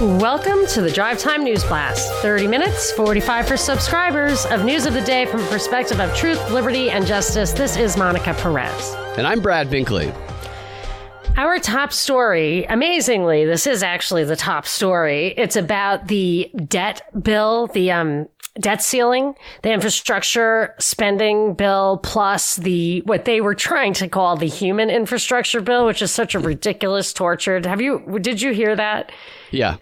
Welcome to the Drive Time News Blast. 30 minutes, 45 for subscribers of news of the day from a perspective of truth, liberty, and justice. This is Monica Perez. And I'm Brad Binkley. Our top story, amazingly, this is actually the top story. It's about the debt bill, the um, debt ceiling, the infrastructure spending bill, plus the what they were trying to call the human infrastructure bill, which is such a ridiculous, tortured. Have you? Did you hear that? Yeah.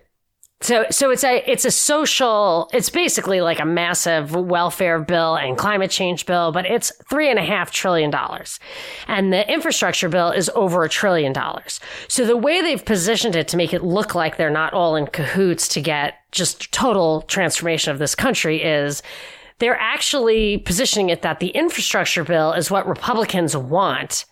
So, so it's a it's a social. It's basically like a massive welfare bill and climate change bill, but it's three and a half trillion dollars, and the infrastructure bill is over a trillion dollars. So the way they've positioned it to make it look like they're not all in cahoots to get just total transformation of this country is they're actually positioning it that the infrastructure bill is what Republicans want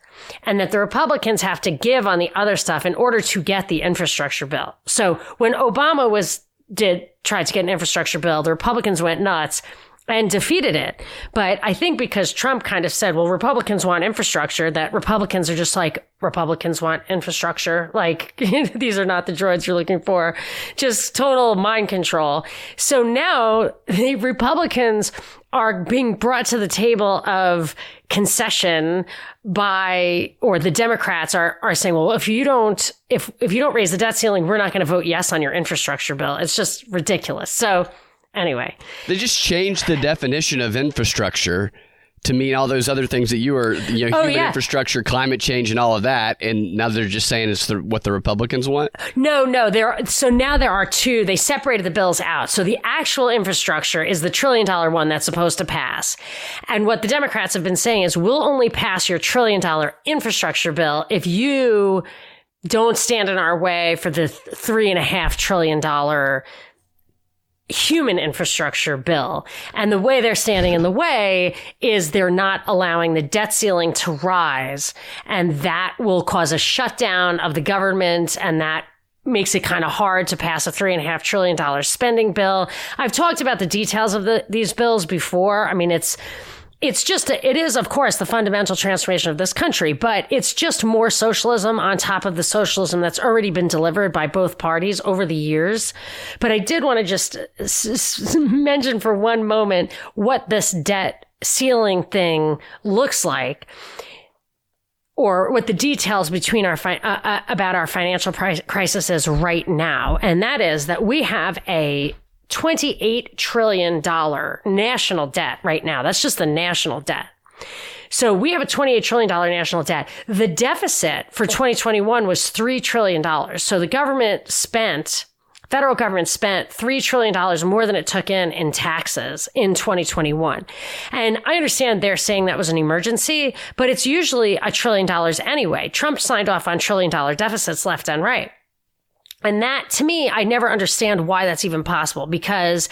and that the Republicans have to give on the other stuff in order to get the infrastructure bill. So when Obama was did tried to get an infrastructure bill, the Republicans went nuts and defeated it. But I think because Trump kind of said, well, Republicans want infrastructure, that Republicans are just like, Republicans want infrastructure. Like, these are not the droids you're looking for. Just total mind control. So now the Republicans are being brought to the table of concession by or the democrats are are saying well if you don't if if you don't raise the debt ceiling we're not going to vote yes on your infrastructure bill. It's just ridiculous. So anyway. They just changed the definition of infrastructure to mean all those other things that you were, you know, Oh, human yeah. infrastructure, climate change, and all of that. And now they're just saying it's the, what the Republicans want. No, no, there. Are, so now there are two. They separated the bills out. So the actual infrastructure is the trillion dollar one that's supposed to pass. And what the Democrats have been saying is, we'll only pass your trillion dollar infrastructure bill if you don't stand in our way for the three and a half trillion dollar human infrastructure bill. And the way they're standing in the way is they're not allowing the debt ceiling to rise. And that will cause a shutdown of the government and that makes it kind of hard to pass a three and a half trillion dollar spending bill. I've talked about the details of the, these bills before. I mean, it's, it's just a, it is of course the fundamental transformation of this country but it's just more socialism on top of the socialism that's already been delivered by both parties over the years. But i did want to just mention for one moment what this debt ceiling thing looks like or what the details between our fi- uh, uh, about our financial crisis is right now. And that is that we have a $28 trillion national debt right now. That's just the national debt. So we have a $28 trillion national debt. The deficit for 2021 was $3 trillion. So the government spent, federal government spent $3 trillion more than it took in in taxes in 2021. And I understand they're saying that was an emergency, but it's usually a trillion dollars anyway. Trump signed off on trillion dollar deficits left and right. And that to me, I never understand why that's even possible because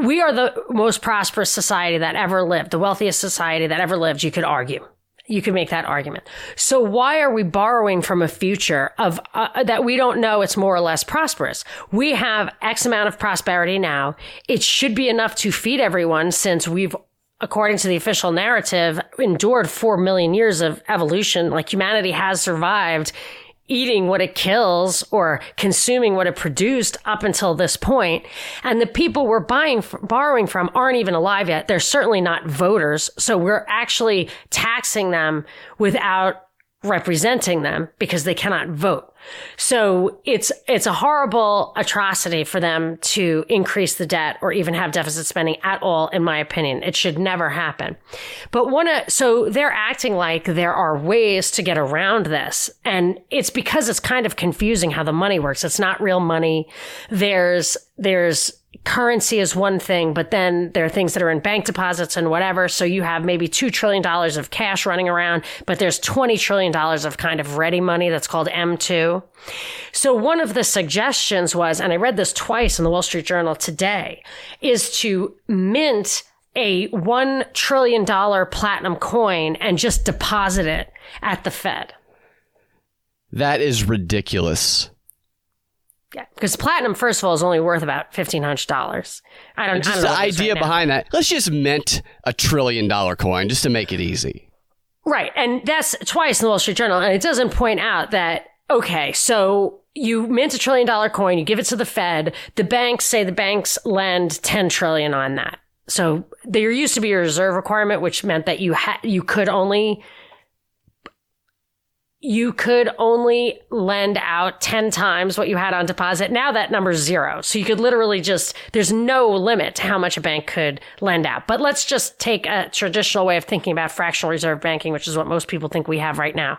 we are the most prosperous society that ever lived, the wealthiest society that ever lived, you could argue. You could make that argument. So why are we borrowing from a future of uh, that we don't know it's more or less prosperous? We have X amount of prosperity now. It should be enough to feed everyone since we've according to the official narrative endured 4 million years of evolution like humanity has survived eating what it kills or consuming what it produced up until this point. And the people we're buying, borrowing from aren't even alive yet. They're certainly not voters. So we're actually taxing them without representing them because they cannot vote. So it's it's a horrible atrocity for them to increase the debt or even have deficit spending at all in my opinion. It should never happen. But one so they're acting like there are ways to get around this and it's because it's kind of confusing how the money works. It's not real money. There's there's currency is one thing, but then there are things that are in bank deposits and whatever. So you have maybe $2 trillion of cash running around, but there's $20 trillion of kind of ready money that's called M2. So one of the suggestions was, and I read this twice in the Wall Street Journal today, is to mint a $1 trillion platinum coin and just deposit it at the Fed. That is ridiculous. Yeah, because platinum, first of all, is only worth about fifteen hundred dollars. I don't. I Just don't the know is idea right now. behind that. Let's just mint a trillion dollar coin just to make it easy. Right. And that's twice in the Wall Street Journal. And it doesn't point out that, okay, so you mint a trillion dollar coin, you give it to the Fed. The banks say the banks lend 10 trillion on that. So there used to be a reserve requirement, which meant that you had, you could only, you could only lend out 10 times what you had on deposit. Now that number's zero. So you could literally just, there's no limit to how much a bank could lend out. But let's just take a traditional way of thinking about fractional reserve banking, which is what most people think we have right now.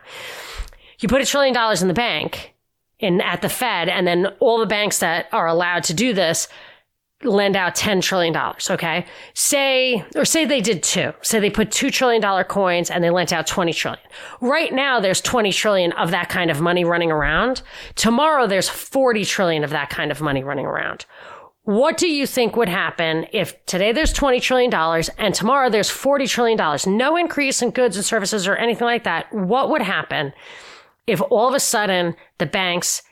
You put a trillion dollars in the bank in at the Fed, and then all the banks that are allowed to do this lend out $10 trillion. Okay. Say, or say they did two. Say they put $2 trillion coins and they lent out 20 trillion. Right now, there's 20 trillion of that kind of money running around. Tomorrow, there's 40 trillion of that kind of money running around. What do you think would happen if today there's $20 trillion and tomorrow there's $40 trillion? No increase in goods and services or anything like that. What would happen if all of a sudden the banks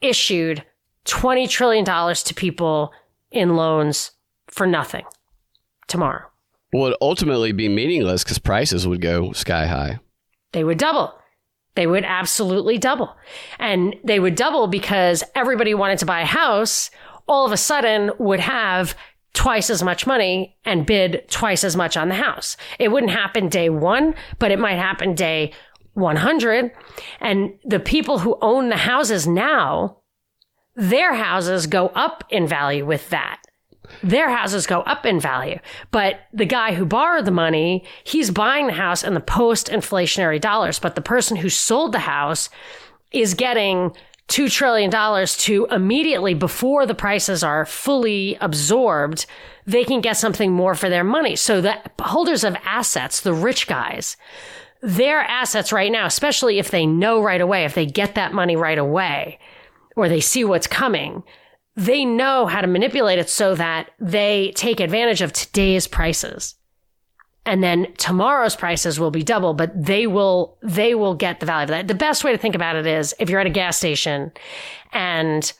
issued $20 trillion to people in loans for nothing tomorrow? Would ultimately be meaningless because prices would go sky high. They would double. They would absolutely double. And they would double because everybody wanted to buy a house all of a sudden would have twice as much money and bid twice as much on the house. It wouldn't happen day one, but it might happen day 100. And the people who own the houses now, their houses go up in value with that. Their houses go up in value. But the guy who borrowed the money, he's buying the house in the post inflationary dollars. But the person who sold the house is getting $2 trillion to immediately before the prices are fully absorbed, they can get something more for their money. So the holders of assets, the rich guys, their assets right now, especially if they know right away, if they get that money right away, or they see what's coming, they know how to manipulate it so that they take advantage of today's prices. And then tomorrow's prices will be double, but they will, they will get the value of that. The best way to think about it is if you're at a gas station and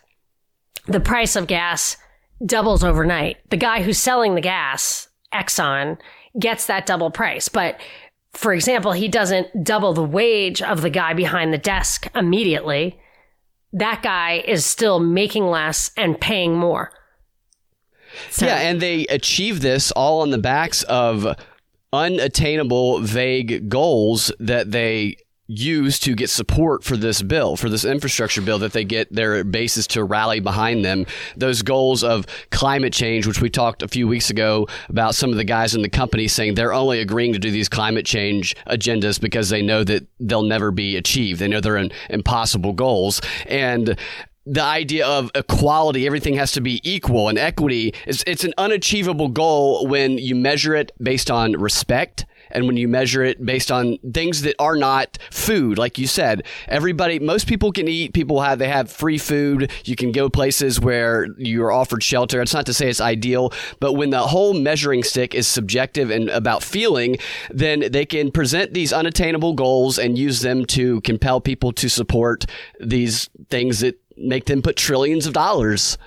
the price of gas doubles overnight, the guy who's selling the gas, Exxon, gets that double price. But for example, he doesn't double the wage of the guy behind the desk immediately. That guy is still making less and paying more. So, yeah, and they achieve this all on the backs of unattainable, vague goals that they use to get support for this bill, for this infrastructure bill, that they get their bases to rally behind them. Those goals of climate change, which we talked a few weeks ago about some of the guys in the company saying they're only agreeing to do these climate change agendas because they know that they'll never be achieved. They know they're impossible goals. And the idea of equality, everything has to be equal and equity is it's an unachievable goal when you measure it based on respect and when you measure it based on things that are not food like you said everybody most people can eat people have they have free food you can go places where you're offered shelter it's not to say it's ideal but when the whole measuring stick is subjective and about feeling then they can present these unattainable goals and use them to compel people to support these things that make them put trillions of dollars.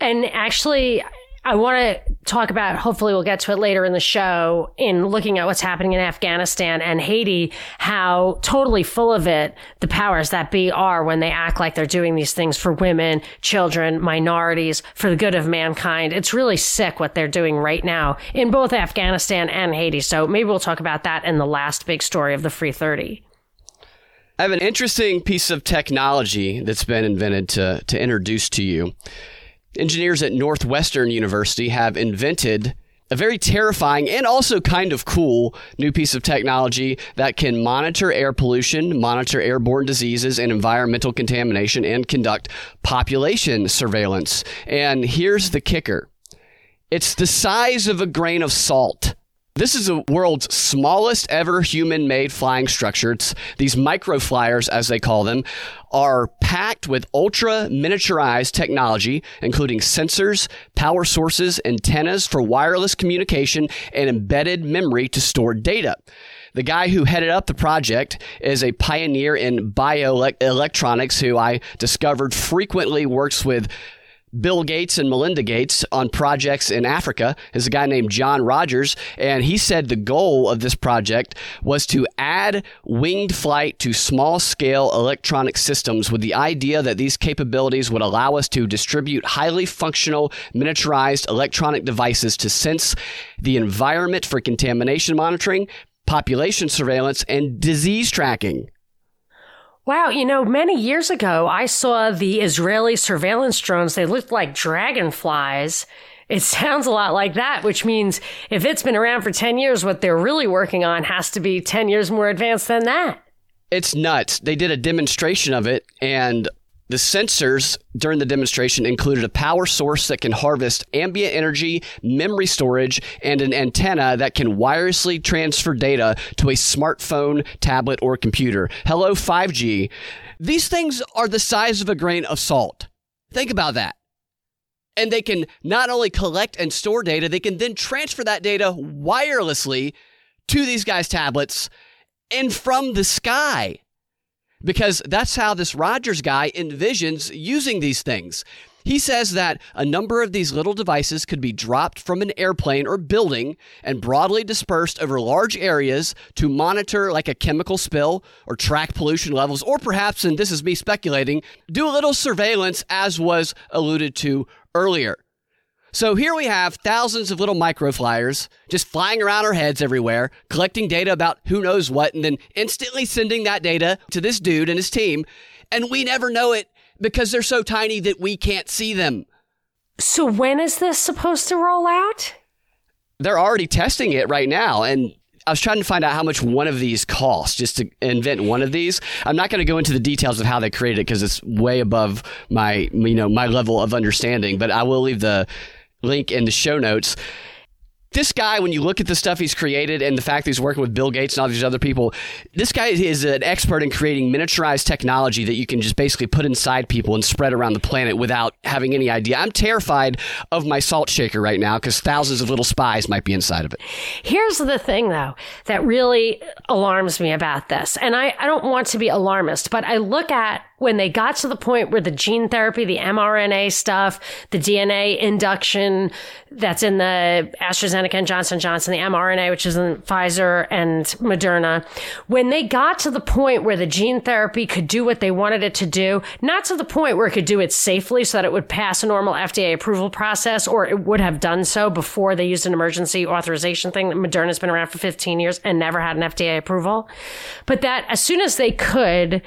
And actually, I want to talk about, hopefully, we'll get to it later in the show, in looking at what's happening in Afghanistan and Haiti, how totally full of it the powers that be are when they act like they're doing these things for women, children, minorities, for the good of mankind. It's really sick what they're doing right now in both Afghanistan and Haiti. So maybe we'll talk about that in the last big story of the Free 30. I have an interesting piece of technology that's been invented to, to introduce to you. Engineers at Northwestern University have invented a very terrifying and also kind of cool new piece of technology that can monitor air pollution, monitor airborne diseases and environmental contamination, and conduct population surveillance. And here's the kicker it's the size of a grain of salt. This is the world's smallest ever human made flying structure. These microflyers, as they call them, are packed with ultra miniaturized technology, including sensors, power sources, antennas for wireless communication, and embedded memory to store data. The guy who headed up the project is a pioneer in bioelectronics who I discovered frequently works with Bill Gates and Melinda Gates on projects in Africa is a guy named John Rogers. And he said the goal of this project was to add winged flight to small scale electronic systems with the idea that these capabilities would allow us to distribute highly functional miniaturized electronic devices to sense the environment for contamination monitoring, population surveillance, and disease tracking. Wow, you know, many years ago, I saw the Israeli surveillance drones. They looked like dragonflies. It sounds a lot like that, which means if it's been around for 10 years, what they're really working on has to be 10 years more advanced than that. It's nuts. They did a demonstration of it, and the sensors during the demonstration included a power source that can harvest ambient energy, memory storage, and an antenna that can wirelessly transfer data to a smartphone, tablet, or computer. Hello, 5G. These things are the size of a grain of salt. Think about that. And they can not only collect and store data, they can then transfer that data wirelessly to these guys' tablets and from the sky because that's how this Rogers guy envisions using these things. He says that a number of these little devices could be dropped from an airplane or building and broadly dispersed over large areas to monitor like a chemical spill or track pollution levels, or perhaps, and this is me speculating, do a little surveillance as was alluded to earlier. So here we have thousands of little microflyers just flying around our heads everywhere, collecting data about who knows what, and then instantly sending that data to this dude and his team. And we never know it because they're so tiny that we can't see them. So when is this supposed to roll out? They're already testing it right now. And I was trying to find out how much one of these costs just to invent one of these. I'm not going to go into the details of how they created it because it's way above my you know my level of understanding. But I will leave the link in the show notes this guy, when you look at the stuff he's created and the fact that he's working with Bill Gates and all these other people, this guy is an expert in creating miniaturized technology that you can just basically put inside people and spread around the planet without having any idea. I'm terrified of my salt shaker right now because thousands of little spies might be inside of it. Here's the thing, though, that really alarms me about this. And I, I don't want to be alarmist, but I look at when they got to the point where the gene therapy, the mRNA stuff, the DNA induction that's in the AstraZeneca and Johnson Johnson, the mRNA, which is in Pfizer and Moderna, when they got to the point where the gene therapy could do what they wanted it to do, not to the point where it could do it safely so that it would pass a normal FDA approval process, or it would have done so before they used an emergency authorization thing. that Moderna's been around for 15 years and never had an FDA approval. But that as soon as they could,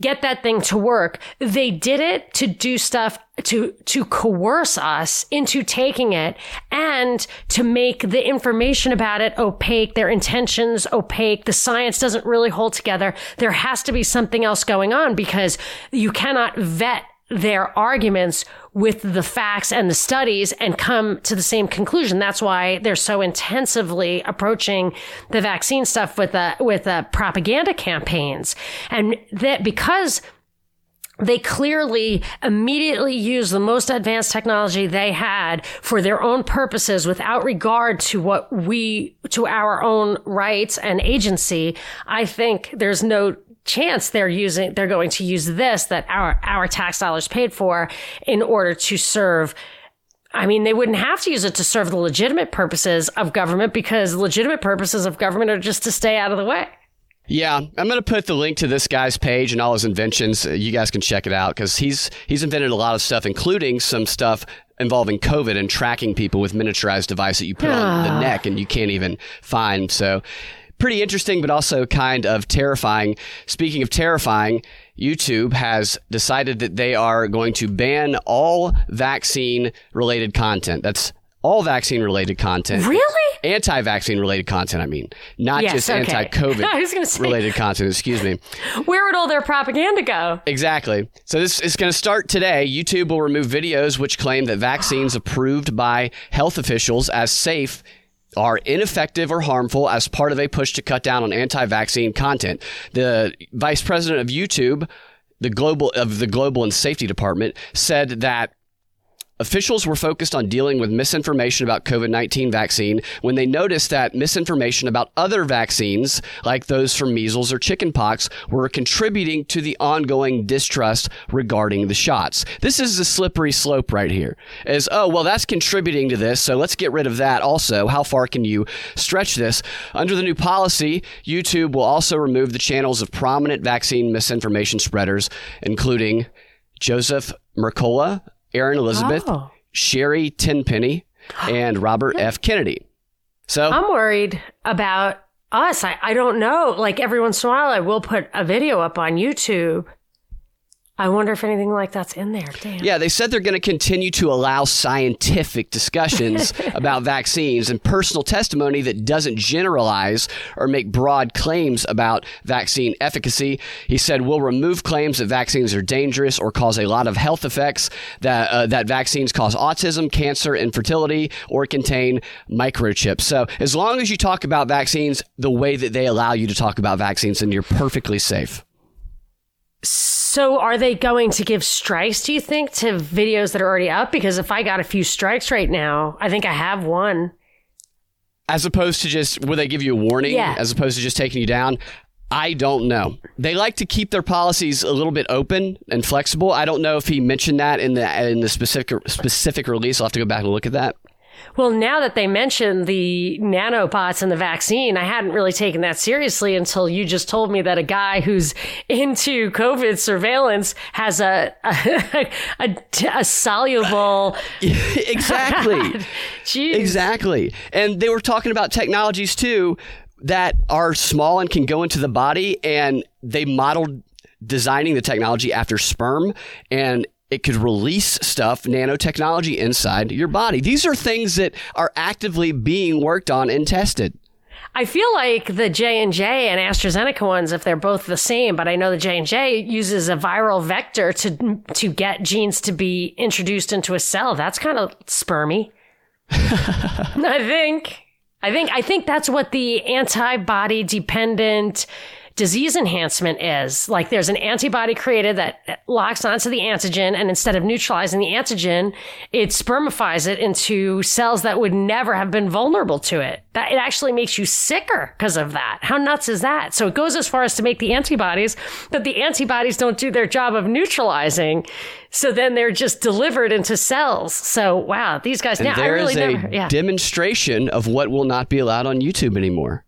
get that thing to work. They did it to do stuff to to coerce us into taking it and to make the information about it opaque, their intentions opaque. The science doesn't really hold together. There has to be something else going on because you cannot vet their arguments with the facts and the studies and come to the same conclusion. That's why they're so intensively approaching the vaccine stuff with the with the propaganda campaigns, and that because they clearly immediately used the most advanced technology they had for their own purposes without regard to what we, to our own rights and agency. I think there's no chance they're using they're going to use this that our our tax dollars paid for in order to serve I mean, they wouldn't have to use it to serve the legitimate purposes of government because legitimate purposes of government are just to stay out of the way. Yeah, I'm going to put the link to this guy's page and all his inventions. Uh, you guys can check it out because he's he's invented a lot of stuff, including some stuff involving COVID and tracking people with miniaturized device that you put on the ah. neck and you can't even find. So pretty interesting, but also kind of terrifying. Speaking of terrifying, YouTube has decided that they are going to ban all vaccine related content. That's all vaccine related content. Really? Anti vaccine related content, I mean. Not yes, just okay. anti COVID related content, excuse me. Where would all their propaganda go? Exactly. So this is going to start today. YouTube will remove videos which claim that vaccines approved by health officials as safe are ineffective or harmful as part of a push to cut down on anti-vaccine content. The vice president of YouTube, the global of the global and safety department, said that Officials were focused on dealing with misinformation about COVID 19 vaccine when they noticed that misinformation about other vaccines, like those from measles or chickenpox, were contributing to the ongoing distrust regarding the shots. This is a slippery slope right here. Is, oh, well, that's contributing to this, so let's get rid of that also. How far can you stretch this? Under the new policy, YouTube will also remove the channels of prominent vaccine misinformation spreaders, including Joseph Mercola, Erin Elizabeth, oh. Sherri Tenpenny, and Robert F. Kennedy. So I'm worried about us. I, I don't know. Like every once in a while, I will put a video up on YouTube I wonder if anything like that's in there. Damn. Yeah, they said they're going to continue to allow scientific discussions about vaccines and personal testimony that doesn't generalize or make broad claims about vaccine efficacy. He said, We'll remove claims that vaccines are dangerous or cause a lot of health effects, that, uh, that vaccines cause autism, cancer, infertility, or contain microchips. So, as long as you talk about vaccines the way that they allow you to talk about vaccines, then you're perfectly safe. So are they going to give strikes, do you think, to videos that are already up? Because if I got a few strikes right now, I think I have one. As opposed to just, will they give you a warning? Yeah. As opposed to just taking you down? I don't know. They like to keep their policies a little bit open and flexible. I don't know if he mentioned that in the in the specific specific release. I'll have to go back and look at that. Well, now that they mentioned the nanobots and the vaccine, I hadn't really taken that seriously until you just told me that a guy who's into COVID surveillance has a a, a, a soluble. exactly. exactly. And they were talking about technologies too that are small and can go into the body, and they modeled designing the technology after sperm and it could release stuff, nanotechnology inside your body. These are things that are actively being worked on and tested. I feel like the J and J and AstraZeneca ones, if they're both the same, but I know the J and J uses a viral vector to to get genes to be introduced into a cell. That's kind of spermy. I think. I think. I think that's what the antibody dependent disease enhancement is. Like there's an antibody created that locks onto the antigen, and instead of neutralizing the antigen, it spermifies it into cells that would never have been vulnerable to it. That it actually makes you sicker because of that. How nuts is that? So it goes as far as to make the antibodies, but the antibodies don't do their job of neutralizing. So then they're just delivered into cells. So wow, these guys. And now, there really is a never, yeah. demonstration of what will not be allowed on YouTube anymore.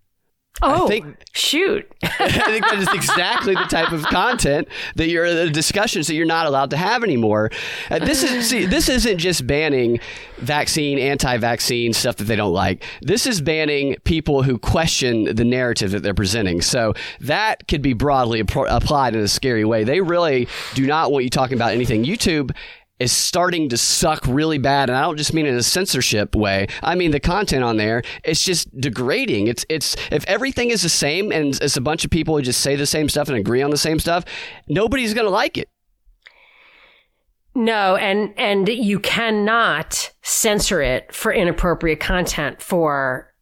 Oh, I think, shoot. I think that is exactly the type of content that you're the discussions that you're not allowed to have anymore. Uh, this is see, this isn't just banning vaccine, anti-vaccine stuff that they don't like. This is banning people who question the narrative that they're presenting. So that could be broadly applied in a scary way. They really do not want you talking about anything. YouTube is starting to suck really bad and I don't just mean in a censorship way. I mean the content on there it's just degrading. It's it's if everything is the same and it's a bunch of people who just say the same stuff and agree on the same stuff, nobody's going to like it. No, and and you cannot censor it for inappropriate content for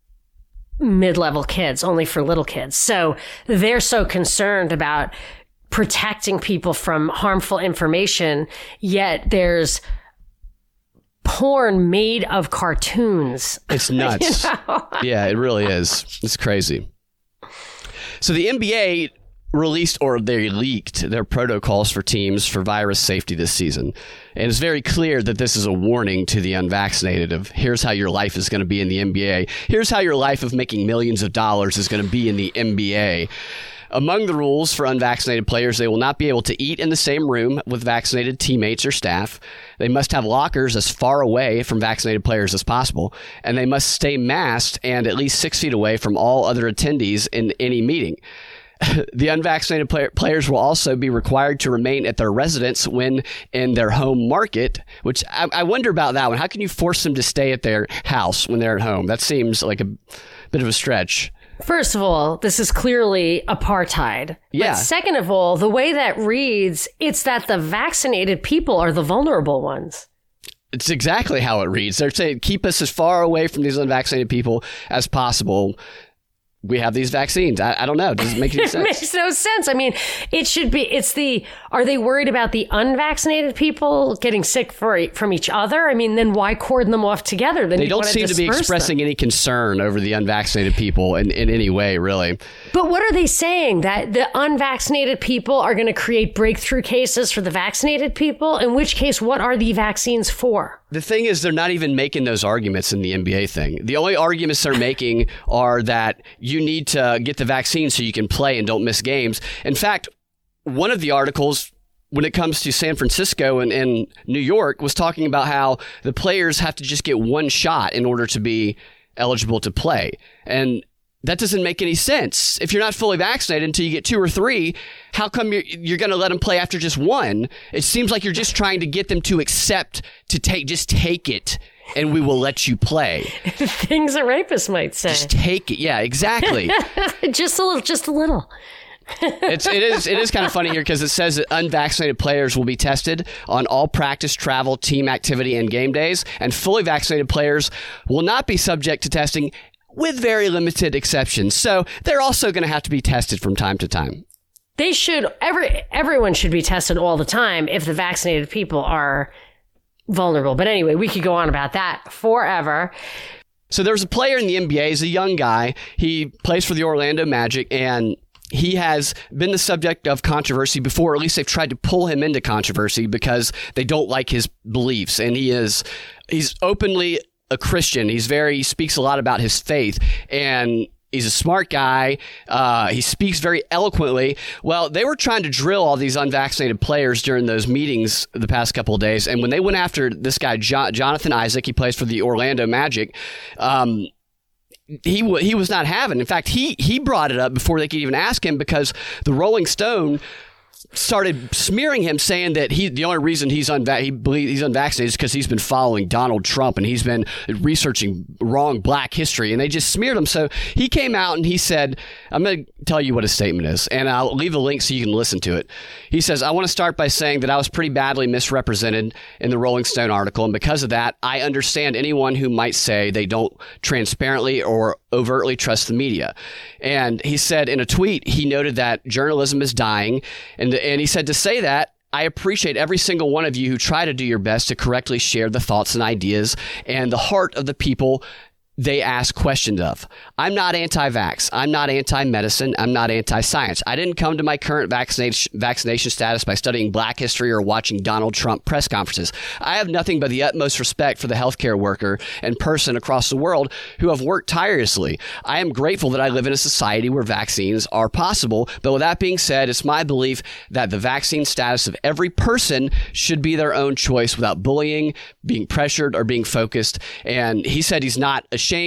mid-level kids, only for little kids. So they're so concerned about protecting people from harmful information, yet there's porn made of cartoons. It's nuts. you know? yeah, it really is. It's crazy. So the NBA released or they leaked their protocols for teams for virus safety this season. And it's very clear that this is a warning to the unvaccinated of here's how your life is going to be in the NBA. Here's how your life of making millions of dollars is going to be in the NBA. Among the rules for unvaccinated players, they will not be able to eat in the same room with vaccinated teammates or staff. They must have lockers as far away from vaccinated players as possible, and they must stay masked and at least six feet away from all other attendees in any meeting. the unvaccinated play- players will also be required to remain at their residence when in their home market, which I, I wonder about that one. How can you force them to stay at their house when they're at home? That seems like a bit of a stretch. First of all, this is clearly apartheid. Yeah. But second of all, the way that reads, it's that the vaccinated people are the vulnerable ones. It's exactly how it reads. They're saying keep us as far away from these unvaccinated people as possible. We have these vaccines. I, I don't know. Does it make any sense? it makes no sense. I mean, it should be. It's the. Are they worried about the unvaccinated people getting sick for, from each other? I mean, then why cordon them off together? Then they don't seem to be expressing them. any concern over the unvaccinated people in, in any way, really. But what are they saying? That the unvaccinated people are going to create breakthrough cases for the vaccinated people? In which case, what are the vaccines for? The thing is, they're not even making those arguments in the NBA thing. The only arguments they're making are that you need to get the vaccine so you can play and don't miss games. In fact, one of the articles when it comes to San Francisco and, and New York was talking about how the players have to just get one shot in order to be eligible to play. And that doesn't make any sense. If you're not fully vaccinated until you get two or three, how come you're, you're going to let them play after just one? It seems like you're just trying to get them to accept to take, just take it and we will let you play. Things a rapist might say. Just take it. Yeah, exactly. just a little, just a little. it's it is it is kind of funny here because it says that unvaccinated players will be tested on all practice, travel, team activity, and game days, and fully vaccinated players will not be subject to testing with very limited exceptions. So they're also going to have to be tested from time to time. They should every everyone should be tested all the time if the vaccinated people are vulnerable. But anyway, we could go on about that forever. So there's a player in the NBA, he's a young guy. He plays for the Orlando Magic and he has been the subject of controversy before, at least they've tried to pull him into controversy because they don't like his beliefs. And he is he's openly a Christian. He's very he speaks a lot about his faith and He's a smart guy. Uh, he speaks very eloquently. Well, they were trying to drill all these unvaccinated players during those meetings the past couple of days. And when they went after this guy, jo- Jonathan Isaac, he plays for the Orlando Magic. Um, he w- he was not having. In fact, he he brought it up before they could even ask him because the Rolling Stone started smearing him, saying that he the only reason he's unva- he he's unvaccinated is because he's been following Donald Trump and he's been researching wrong Black history, and they just smeared him. So he came out and he said, "I'm going to tell you what his statement is, and I'll leave a link so you can listen to it." He says, "I want to start by saying that I was pretty badly misrepresented in the Rolling Stone article, and because of that, I understand anyone who might say they don't transparently or overtly trust the media." And he said in a tweet, he noted that journalism is dying, and and he said to say that I appreciate every single one of you who try to do your best to correctly share the thoughts and ideas and the heart of the people they ask questions of. I'm not anti vax. I'm not anti medicine. I'm not anti science. I didn't come to my current vaccination, status by studying black history or watching Donald Trump press conferences. I have nothing but the utmost respect for the healthcare worker and person across the world who have worked tirelessly. I am grateful that I live in a society where vaccines are possible. But with that being said, it's my belief that the vaccine status of every person should be their own choice without bullying, being pressured, or being focused. And he said he's not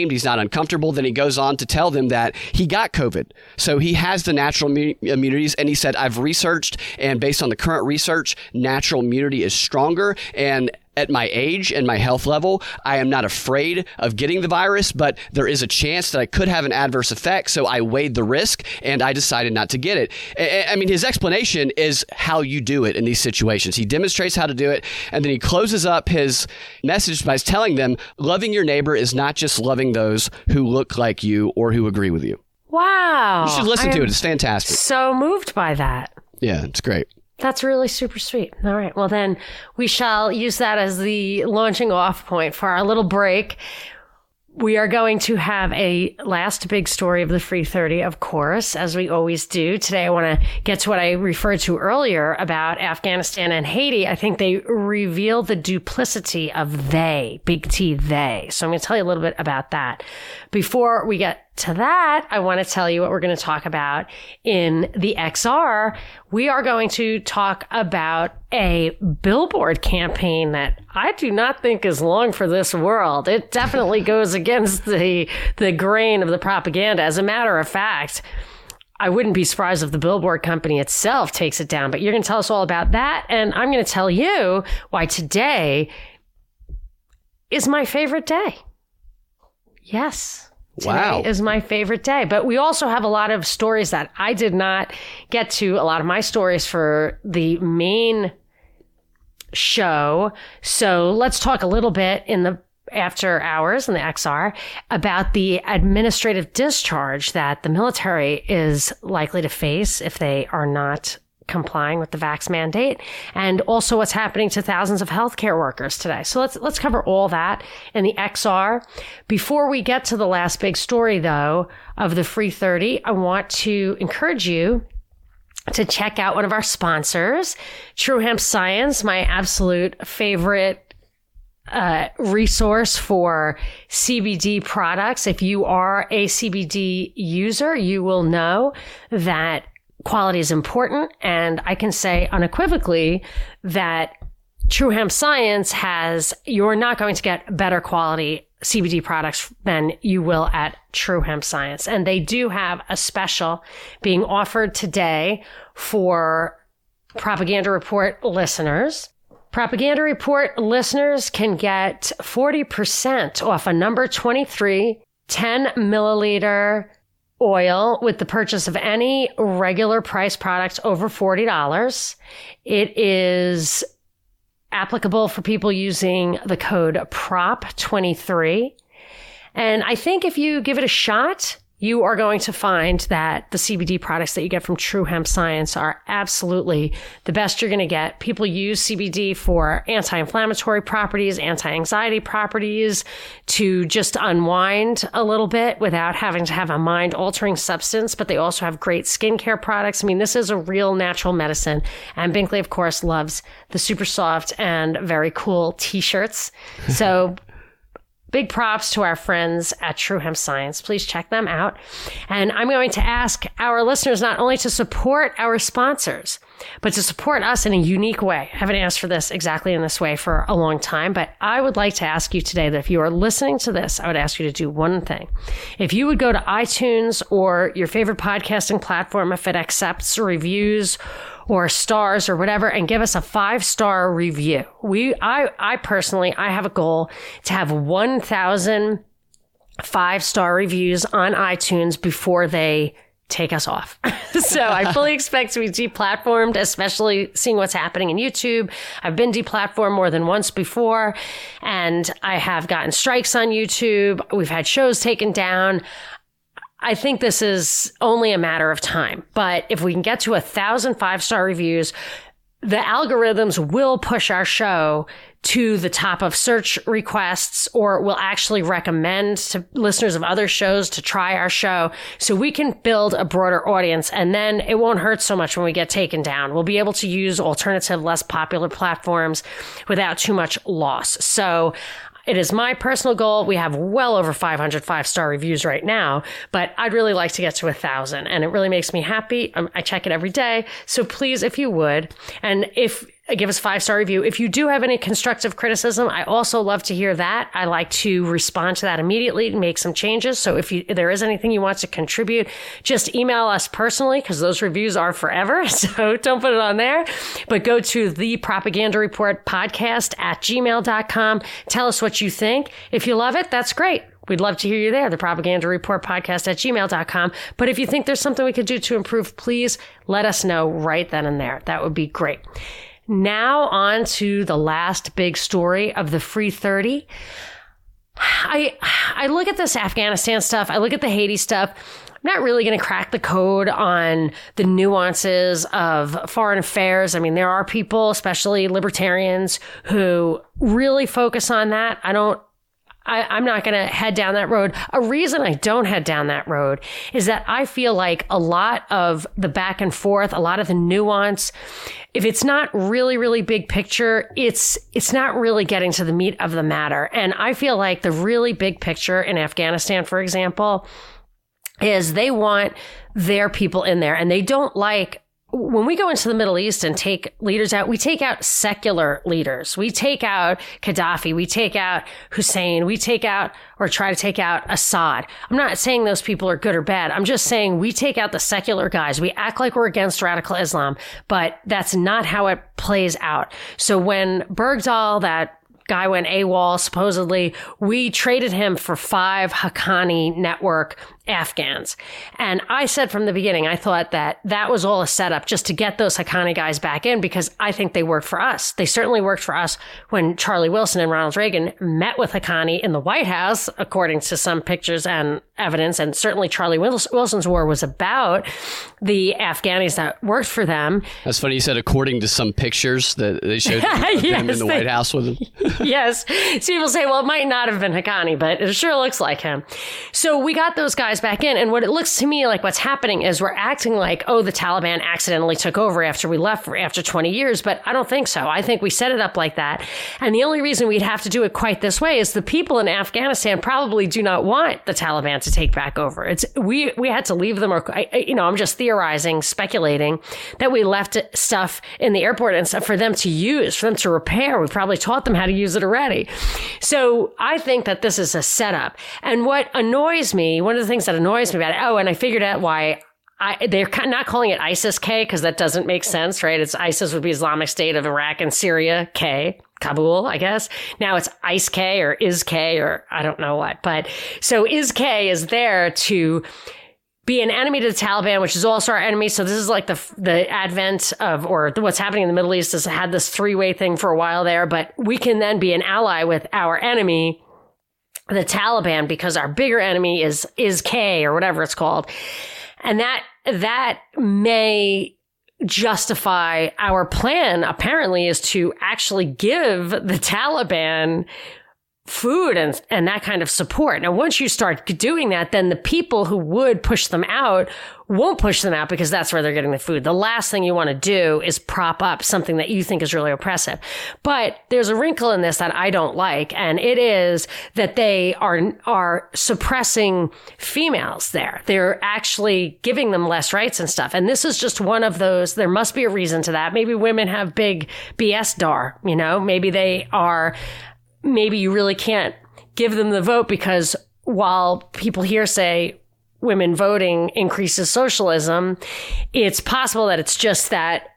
he's not uncomfortable. Then he goes on to tell them that he got COVID. So he has the natural immunities. And he said, I've researched, and based on the current research, natural immunity is stronger. And at my age and my health level, I am not afraid of getting the virus, but there is a chance that I could have an adverse effect. So I weighed the risk and I decided not to get it. I mean, his explanation is how you do it in these situations. He demonstrates how to do it, and then he closes up his message by telling them loving your neighbor is not just loving those who look like you or who agree with you. Wow. You should listen I to it. It's fantastic. So moved by that. Yeah, it's great. That's really super sweet. All right. Well, then we shall use that as the launching off point for our little break. We are going to have a last big story of the free 30, of course, as we always do. Today, I want to get to what I referred to earlier about Afghanistan and Haiti. I think they reveal the duplicity of they, big T, they. So I'm going to tell you a little bit about that. Before we get to that, I want to tell you what we're going to talk about in the XR. We are going to talk about a billboard campaign that I do not think is long for this world. It definitely goes against the the grain of the propaganda. As a matter of fact, I wouldn't be surprised if the billboard company itself takes it down. But you're going to tell us all about that, and I'm going to tell you why today is my favorite day. Yes. Today Wow. is my favorite day. But we also have a lot of stories that I did not get to. A lot of my stories for the main show. So let's talk a little bit in the after hours in the XR about the administrative discharge that the military is likely to face if they are not complying with the vax mandate and also what's happening to thousands of healthcare workers today. So let's let's cover all that in the XR. Before we get to the last big story though of the free 30, I want to encourage you to check out one of our sponsors, True Hemp Science, my absolute favorite uh, resource for CBD products. If you are a CBD user, you will know that quality is important. And I can say unequivocally that True Hemp Science has, you're not going to get better quality CBD products than you will at True Hemp Science. And they do have a special being offered today for Propaganda Report listeners. Propaganda Report listeners can get 40% off a number 23 10 milliliter oil with the purchase of any regular price products over $40. It is applicable for people using the code PROP23. And I think if you give it a shot, you are going to find that the CBD products that you get from True Hemp Science are absolutely the best you're going to get. People use CBD for anti inflammatory properties, anti anxiety properties, to just unwind a little bit without having to have a mind altering substance. But they also have great skincare products. I mean, this is a real natural medicine. And Binkley, of course, loves the super soft and very cool t shirts. So big props to our friends at True Hemp Science. Please check them out. And I'm going to ask our listeners not only to support our sponsors, but to support us in a unique way. I haven't asked for this exactly in this way for a long time, but I would like to ask you today that if you are listening to this, I would ask you to do one thing. If you would go to iTunes or your favorite podcasting platform, if it accepts reviews or stars or whatever and give us a five star review. We, I, I personally, I have a goal to have 1,000 five star reviews on iTunes before they take us off. so I fully expect to be deplatformed, especially seeing what's happening in YouTube. I've been deplatformed more than once before and I have gotten strikes on YouTube. We've had shows taken down. I think this is only a matter of time. But if we can get to a thousand five star reviews, the algorithms will push our show to the top of search requests or will actually recommend to listeners of other shows to try our show so we can build a broader audience and then it won't hurt so much when we get taken down. We'll be able to use alternative, less popular platforms without too much loss. So it is my personal goal. We have well over 500 five star reviews right now, but I'd really like to get to a thousand and it really makes me happy. Um, I check it every day. So please, if you would, and if give us five star review. If you do have any constructive criticism, I also love to hear that. I like to respond to that immediately and make some changes. So if, you, there is anything you want to contribute, just email us personally because those reviews are forever. So don't put it on there, but go to the propaganda report podcast at gmail.com. Tell us what you think. If you love it, that's great. We'd love to hear you there, the propaganda report podcast at gmail.com. But if you think there's something we could do to improve, please let us know right then and there. That would be great. Now on to the last big story of the free 30. I I look at this Afghanistan stuff, I look at the Haiti stuff. I'm not really going to crack the code on the nuances of foreign affairs. I mean, there are people, especially libertarians, who really focus on that. I don't I, am not going to head down that road. A reason I don't head down that road is that I feel like a lot of the back and forth, a lot of the nuance, if it's not really, really big picture, it's, it's not really getting to the meat of the matter. And I feel like the really big picture in Afghanistan, for example, is they want their people in there and they don't like when we go into the Middle East and take leaders out, we take out secular leaders. We take out Gaddafi. We take out Hussein. We take out or try to take out Assad. I'm not saying those people are good or bad. I'm just saying we take out the secular guys. We act like we're against radical Islam, but that's not how it plays out. So when Bergdahl, that guy went AWOL, supposedly. We traded him for five Haqqani network Afghans. And I said from the beginning, I thought that that was all a setup just to get those Haqqani guys back in because I think they worked for us. They certainly worked for us when Charlie Wilson and Ronald Reagan met with Haqqani in the White House, according to some pictures and evidence. And certainly Charlie Wilson's war was about the Afghanis that worked for them. That's funny. You said according to some pictures that they showed yes, them in the they, White House with him. yes. So people say, well, it might not have been Haqqani, but it sure looks like him. So we got those guys back in. And what it looks to me like what's happening is we're acting like, oh, the Taliban accidentally took over after we left after 20 years. But I don't think so. I think we set it up like that. And the only reason we'd have to do it quite this way is the people in Afghanistan probably do not want the Taliban to take back over. It's we we had to leave them, or you know, I'm just theorizing, speculating that we left stuff in the airport and stuff for them to use, for them to repair. We probably taught them how to use it already. So I think that this is a setup. And what annoys me, one of the things that annoys me about it, oh, and I figured out why I, they're not calling it ISIS K because that doesn't make sense, right? It's ISIS would be Islamic State of Iraq and Syria K. Kabul, I guess. Now it's ICE K or IS K or I don't know what. But so IS K is there to be an enemy to the Taliban, which is also our enemy. So this is like the the advent of or what's happening in the Middle East has had this three way thing for a while there, but we can then be an ally with our enemy, the Taliban, because our bigger enemy is IS K or whatever it's called, and that that may justify our plan apparently is to actually give the Taliban food and, and that kind of support. Now, once you start doing that, then the people who would push them out won't push them out because that's where they're getting the food. The last thing you want to do is prop up something that you think is really oppressive. But there's a wrinkle in this that I don't like, and it is that they are, are suppressing females there. They're actually giving them less rights and stuff. And this is just one of those, there must be a reason to that. Maybe women have big BS dar, you know, maybe they are maybe you really can't give them the vote because while people here say women voting increases socialism, it's possible that it's just that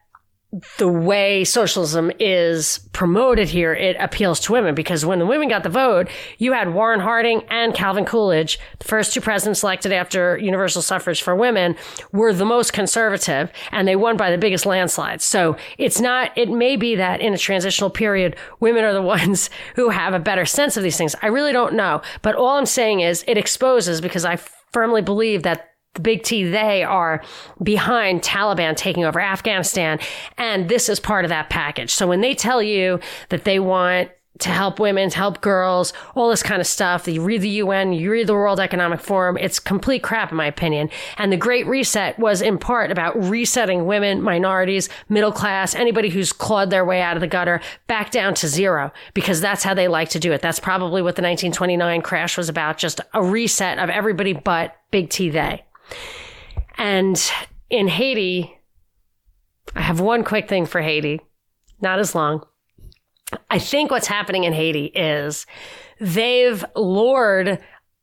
the way socialism is promoted here, it appeals to women because when the women got the vote, you had Warren Harding and Calvin Coolidge, the first two presidents elected after universal suffrage for women, were the most conservative and they won by the biggest landslides. So it's not, it may be that in a transitional period, women are the ones who have a better sense of these things. I really don't know. But all I'm saying is it exposes because I firmly believe that the big T, they are behind Taliban taking over Afghanistan. And this is part of that package. So when they tell you that they want to help women, to help girls, all this kind of stuff. You read the UN, you read the World Economic Forum. It's complete crap, in my opinion. And the Great Reset was in part about resetting women, minorities, middle class, anybody who's clawed their way out of the gutter back down to zero, because that's how they like to do it. That's probably what the 1929 crash was about, just a reset of everybody but Big T they. And in Haiti, I have one quick thing for Haiti, not as long. I think what's happening in Haiti is they've lured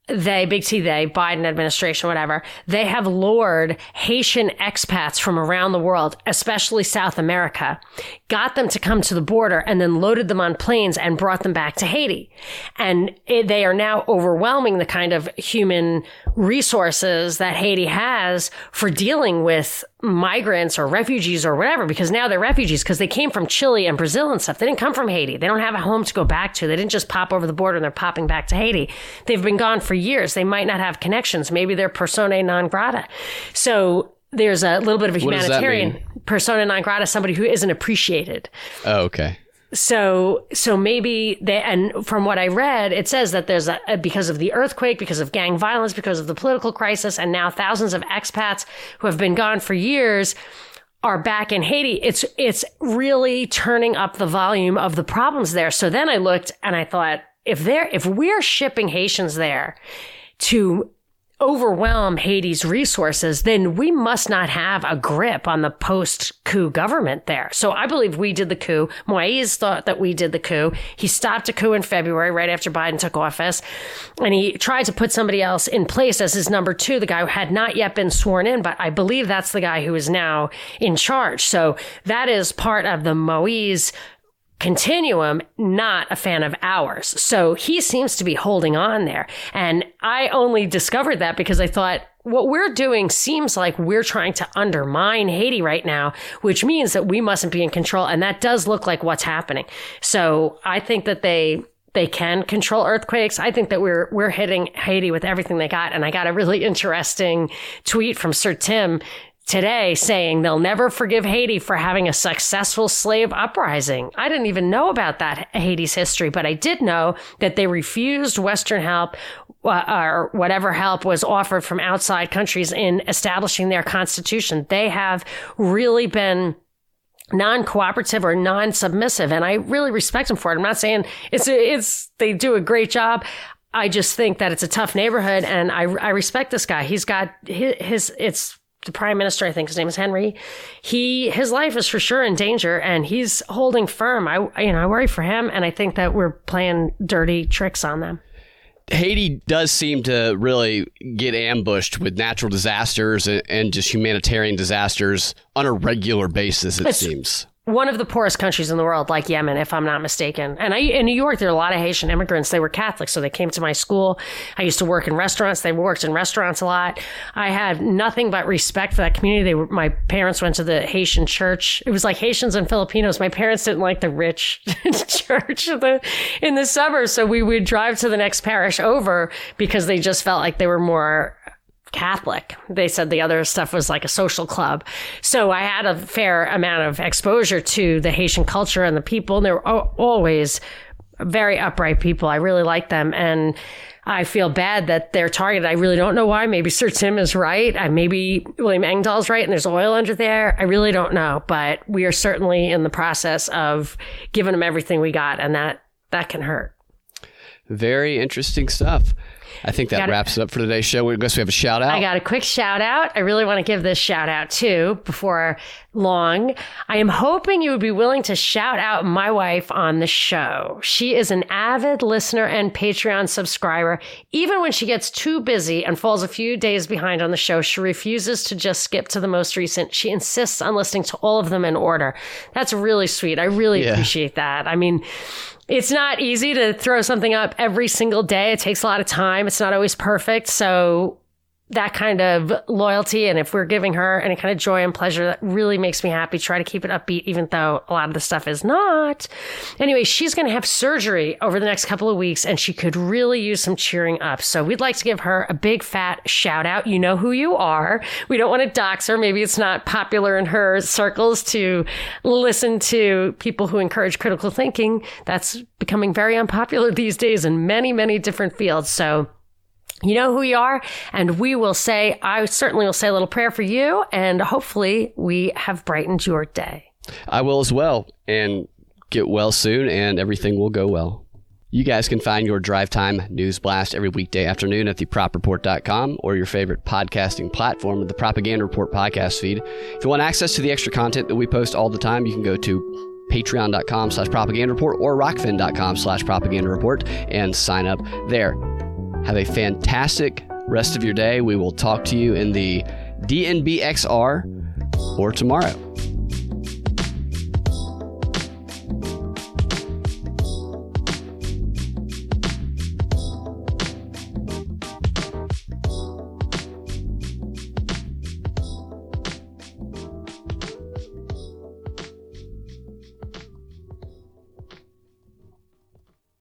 they, big T, they, Biden administration, whatever, they have lured Haitian expats from around the world, especially South America, got them to come to the border and then loaded them on planes and brought them back to Haiti. And it, they are now overwhelming the kind of human resources that Haiti has for dealing with migrants or refugees or whatever, because now they're refugees because they came from Chile and Brazil and stuff. They didn't come from Haiti. They don't have a home to go back to. They didn't just pop over the border and they're popping back to Haiti. They've been gone for years. They might not have connections. Maybe they're persona non grata. So there's a little bit of a humanitarian persona non grata, somebody who isn't appreciated. Oh, okay. So, so maybe they, and from what I read, it says that there's a, because of the earthquake, because of gang violence, because of the political crisis, and now thousands of expats who have been gone for years are back in Haiti. It's, it's really turning up the volume of the problems there. So then I looked and I thought, if they're, if we're shipping Haitians there to overwhelm Haiti's resources, then we must not have a grip on the post coup government there. So I believe we did the coup. Moise thought that we did the coup. He stopped a coup in February, right after Biden took office, and he tried to put somebody else in place as his number two, the guy who had not yet been sworn in, but I believe that's the guy who is now in charge. So that is part of the Moise continuum, not a fan of ours. So he seems to be holding on there. And I only discovered that because I thought, what we're doing seems like we're trying to undermine Haiti right now, which means that we mustn't be in control. And that does look like what's happening. So I think that they they can control earthquakes. I think that we're we're hitting Haiti with everything they got. And I got a really interesting tweet from Sir Tim today saying they'll never forgive Haiti for having a successful slave uprising. I didn't even know about that Haiti's history, but I did know that they refused Western help uh, or whatever help was offered from outside countries in establishing their constitution. They have really been non-cooperative or non-submissive and I really respect them for it. I'm not saying it's it's they do a great job. I just think that it's a tough neighborhood and I I respect this guy. He's got his, his it's the prime minister, I think his name is Henry. He his life is for sure in danger, and he's holding firm. I you know I worry for him, and I think that we're playing dirty tricks on them. Haiti does seem to really get ambushed with natural disasters and, just humanitarian disasters on a regular basis. It it's, seems one of the poorest countries in the world, like Yemen, if I'm not mistaken. And I, in New York, there are a lot of Haitian immigrants. They were Catholic, so they came to my school. I used to work in restaurants. They worked in restaurants a lot. I had nothing but respect for that community. They were, my parents went to the Haitian church. It was like Haitians and Filipinos. My parents didn't like the rich church in the, in the suburbs, so we would drive to the next parish over because they just felt like they were more Catholic. They said the other stuff was like a social club. So I had a fair amount of exposure to the Haitian culture and the people. And they were always very upright people. I really like them. And I feel bad that they're targeted. I really don't know why. Maybe Sir Tim is right. maybe William Engdahl's right and there's oil under there. I really don't know. But we are certainly in the process of giving them everything we got. And that, that can hurt. Very interesting stuff. I think that wraps it up for today's show. We guess we have a shout out. I got a quick shout out. I really want to give this shout out too before long. I am hoping you would be willing to shout out my wife on the show. She is an avid listener and Patreon subscriber. Even when she gets too busy and falls a few days behind on the show, she refuses to just skip to the most recent. She insists on listening to all of them in order. That's really sweet. I really yeah. appreciate that. I mean, it's not easy to throw something up every single day. It takes a lot of time. It's not always perfect. So that kind of loyalty and if we're giving her any kind of joy and pleasure that really makes me happy. Try to keep it upbeat even though a lot of the stuff is not. Anyway she's going to have surgery over the next couple of weeks and she could really use some cheering up. So we'd like to give her a big fat shout out. You know who you are. We don't want to dox her. Maybe it's not popular in her circles to listen to people who encourage critical thinking. That's becoming very unpopular these days in many many different fields. So you know who you are, and we will say, I certainly will say a little prayer for you, and hopefully we have brightened your day. I will as well, and get well soon, and everything will go well. You guys can find your drive time news blast every weekday afternoon at thepropreport.com or your favorite podcasting platform the Propaganda Report podcast feed. If you want access to the extra content that we post all the time, you can go to patreon.com slash propaganda report or rokfin.com slash propaganda report and sign up there. Have a fantastic rest of your day. We will talk to you in the DNBXR or tomorrow.